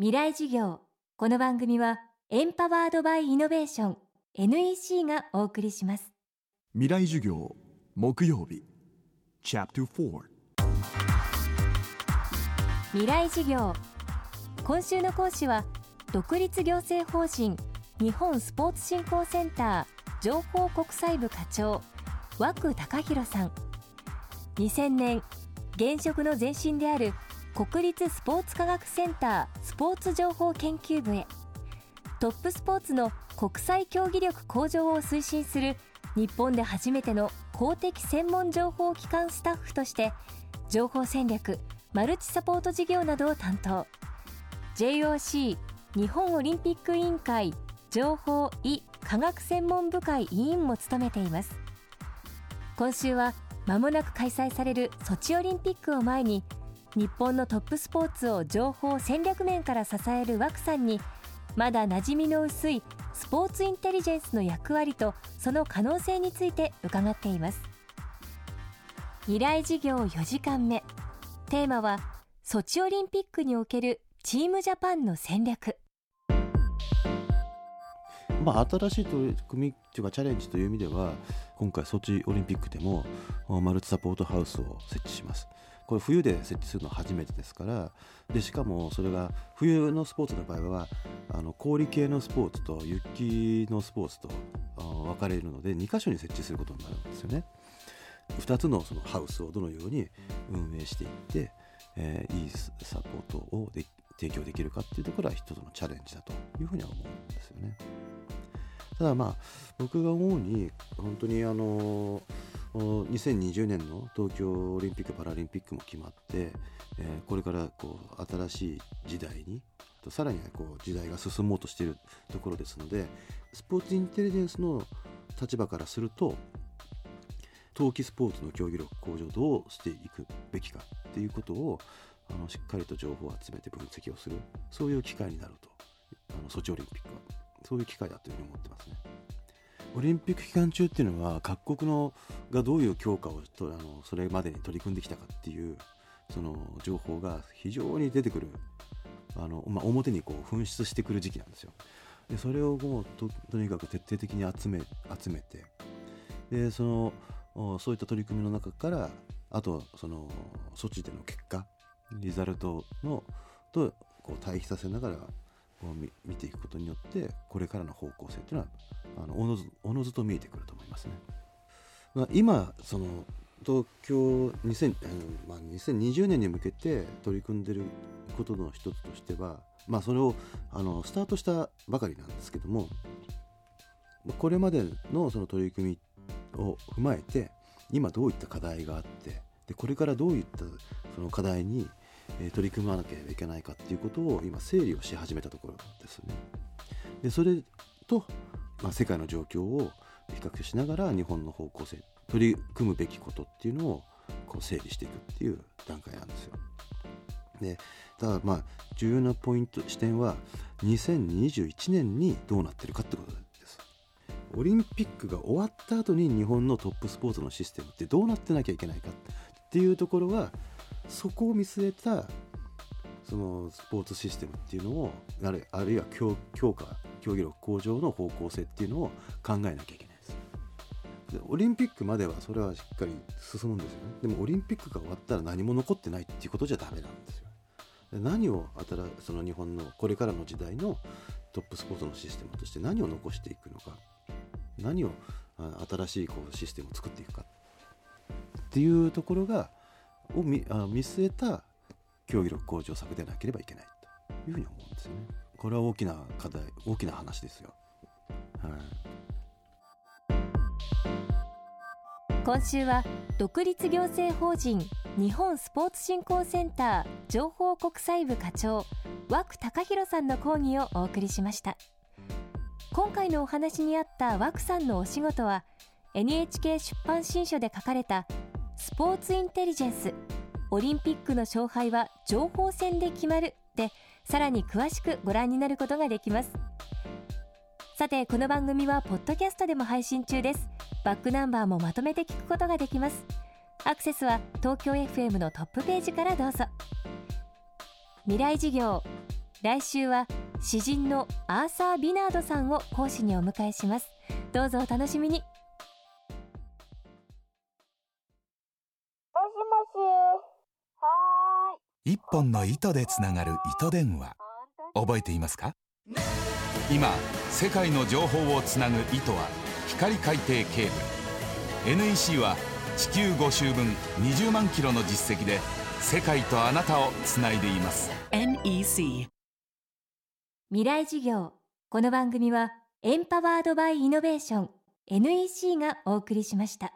未来事業。この番組はエンパワードバイイノベーション NEC がお送りします。未来授業木曜日。チャプター未来事業。今週の講師は独立行政法人日本スポーツ振興センター情報国際部課長和久隆弘さん。2000年現職の前身である国立スポーツ科学センタースポーツ情報研究部へ。トップスポーツの国際競技力向上を推進する日本で初めての公的専門情報機関スタッフとして情報戦略マルチサポート事業などを担当。JOC 日本オリンピック委員会情報医科学専門部会委員も務めています。今週は間もなく開催されるソチオリンピックを前に日本のトップスポーツを情報戦略面から支える枠さんにまだ馴染みの薄いスポーツインテリジェンスの役割とその可能性について伺っています。未来事業4時間目。テーマはソチオリンピックにおけるチームジャパンの戦略。まあ、新しい取り組みというかチャレンジという意味では今回ソチオリンピックでもマルチサポートハウスを設置します。これ冬で設置するのは初めてですからでしかもそれが冬のスポーツの場合はあの氷系のスポーツと雪のスポーツと分かれるので2箇所に設置することになるんですよね。2つのそのハウスをどのように運営していって、えー、いいサポートをで提供できるかっていうところは一つのチャレンジだというふうには思うんですよね。ただまあ僕が思うに本当にあの2020年の東京オリンピック・パラリンピックも決まって、えー、これからこう新しい時代にさらにこう時代が進もうとしているところですのでスポーツインテリジェンスの立場からすると冬季スポーツの競技力向上どうしていくべきかっていうことをあのしっかりと情報を集めて分析をするそういう機会になるとあのソチオリンピックはそういう機会だというふうに思ってますね。オリンピック期間中っていうのは各国のがどういう強化をとあのそれまでに取り組んできたかっていうその情報が非常に出てくるあの、まあ、表にこう噴出してくる時期なんですよ。でそれをもうとにかく徹底的に集め集めてでそのそういった取り組みの中からあとその措置での結果リザルトのとこう対比させながらを見ていくことによってこれからの方向性というのはあのおのずおのずと見えてくると思いますね。まあ、今その東京2000、まあ、2020年に向けて取り組んでることの一つとしては、まあ、それをあのスタートしたばかりなんですけどもこれまでのその取り組みを踏まえて今どういった課題があってでこれからどういったその課題に取り組まなければいけないかっていうことを今整理をし始めたところですね。でそれと、まあ、世界の状況を比較しながら日本の方向性取り組むべきことっていうのをこう整理していくっていう段階なんですよ。でただまあ重要なポイント視点は2021年にどうなってるかってことです。オリンピックが終わった後に日本のトップスポーツのシステムってどうなってなきゃいけないかっていうところはそこを見据えたそのスポーツシステムっていうのをあるあるいは強強化競技力向上の方向性っていうのを考えなきゃいけないです。でオリンピックまではそれはしっかり進むんですよね。でもオリンピックが終わったら何も残ってないっていうことじゃダメなんですよ何を新その日本のこれからの時代のトップスポーツのシステムとして何を残していくのか。何を新しいこうシステムを作っていくか。っていうところがを見あ見据えた競技力向上策でなければいけないというふうに思うんですよね。これは大きな課題大きな話ですよ。はい今週は独立行政法人日本スポーツ振興センター情報国際部課長和久隆弘さんの講義をお送りしました今回のお話にあった和久さんのお仕事は NHK 出版新書で書かれたスポーツインテリジェンス。オリンピックの勝敗は情報戦で決まる。でさらに詳しくご覧になることができます。さてこの番組はポッドキャストでも配信中です。バックナンバーもまとめて聞くことができます。アクセスは東京 FM のトップページからどうぞ。未来事業。来週は詩人のアーサー・ビナードさんを講師にお迎えします。どうぞお楽しみに。一本の糸でつながる糸電話。覚えていますか？今世界の情報をつなぐ糸は光海底ケーブル。NEC は地球5周分20万キロの実績で世界とあなたをつないでいます。NEC 未来授業。この番組はエンパワードバイイノベーション。NEC がお送りしました。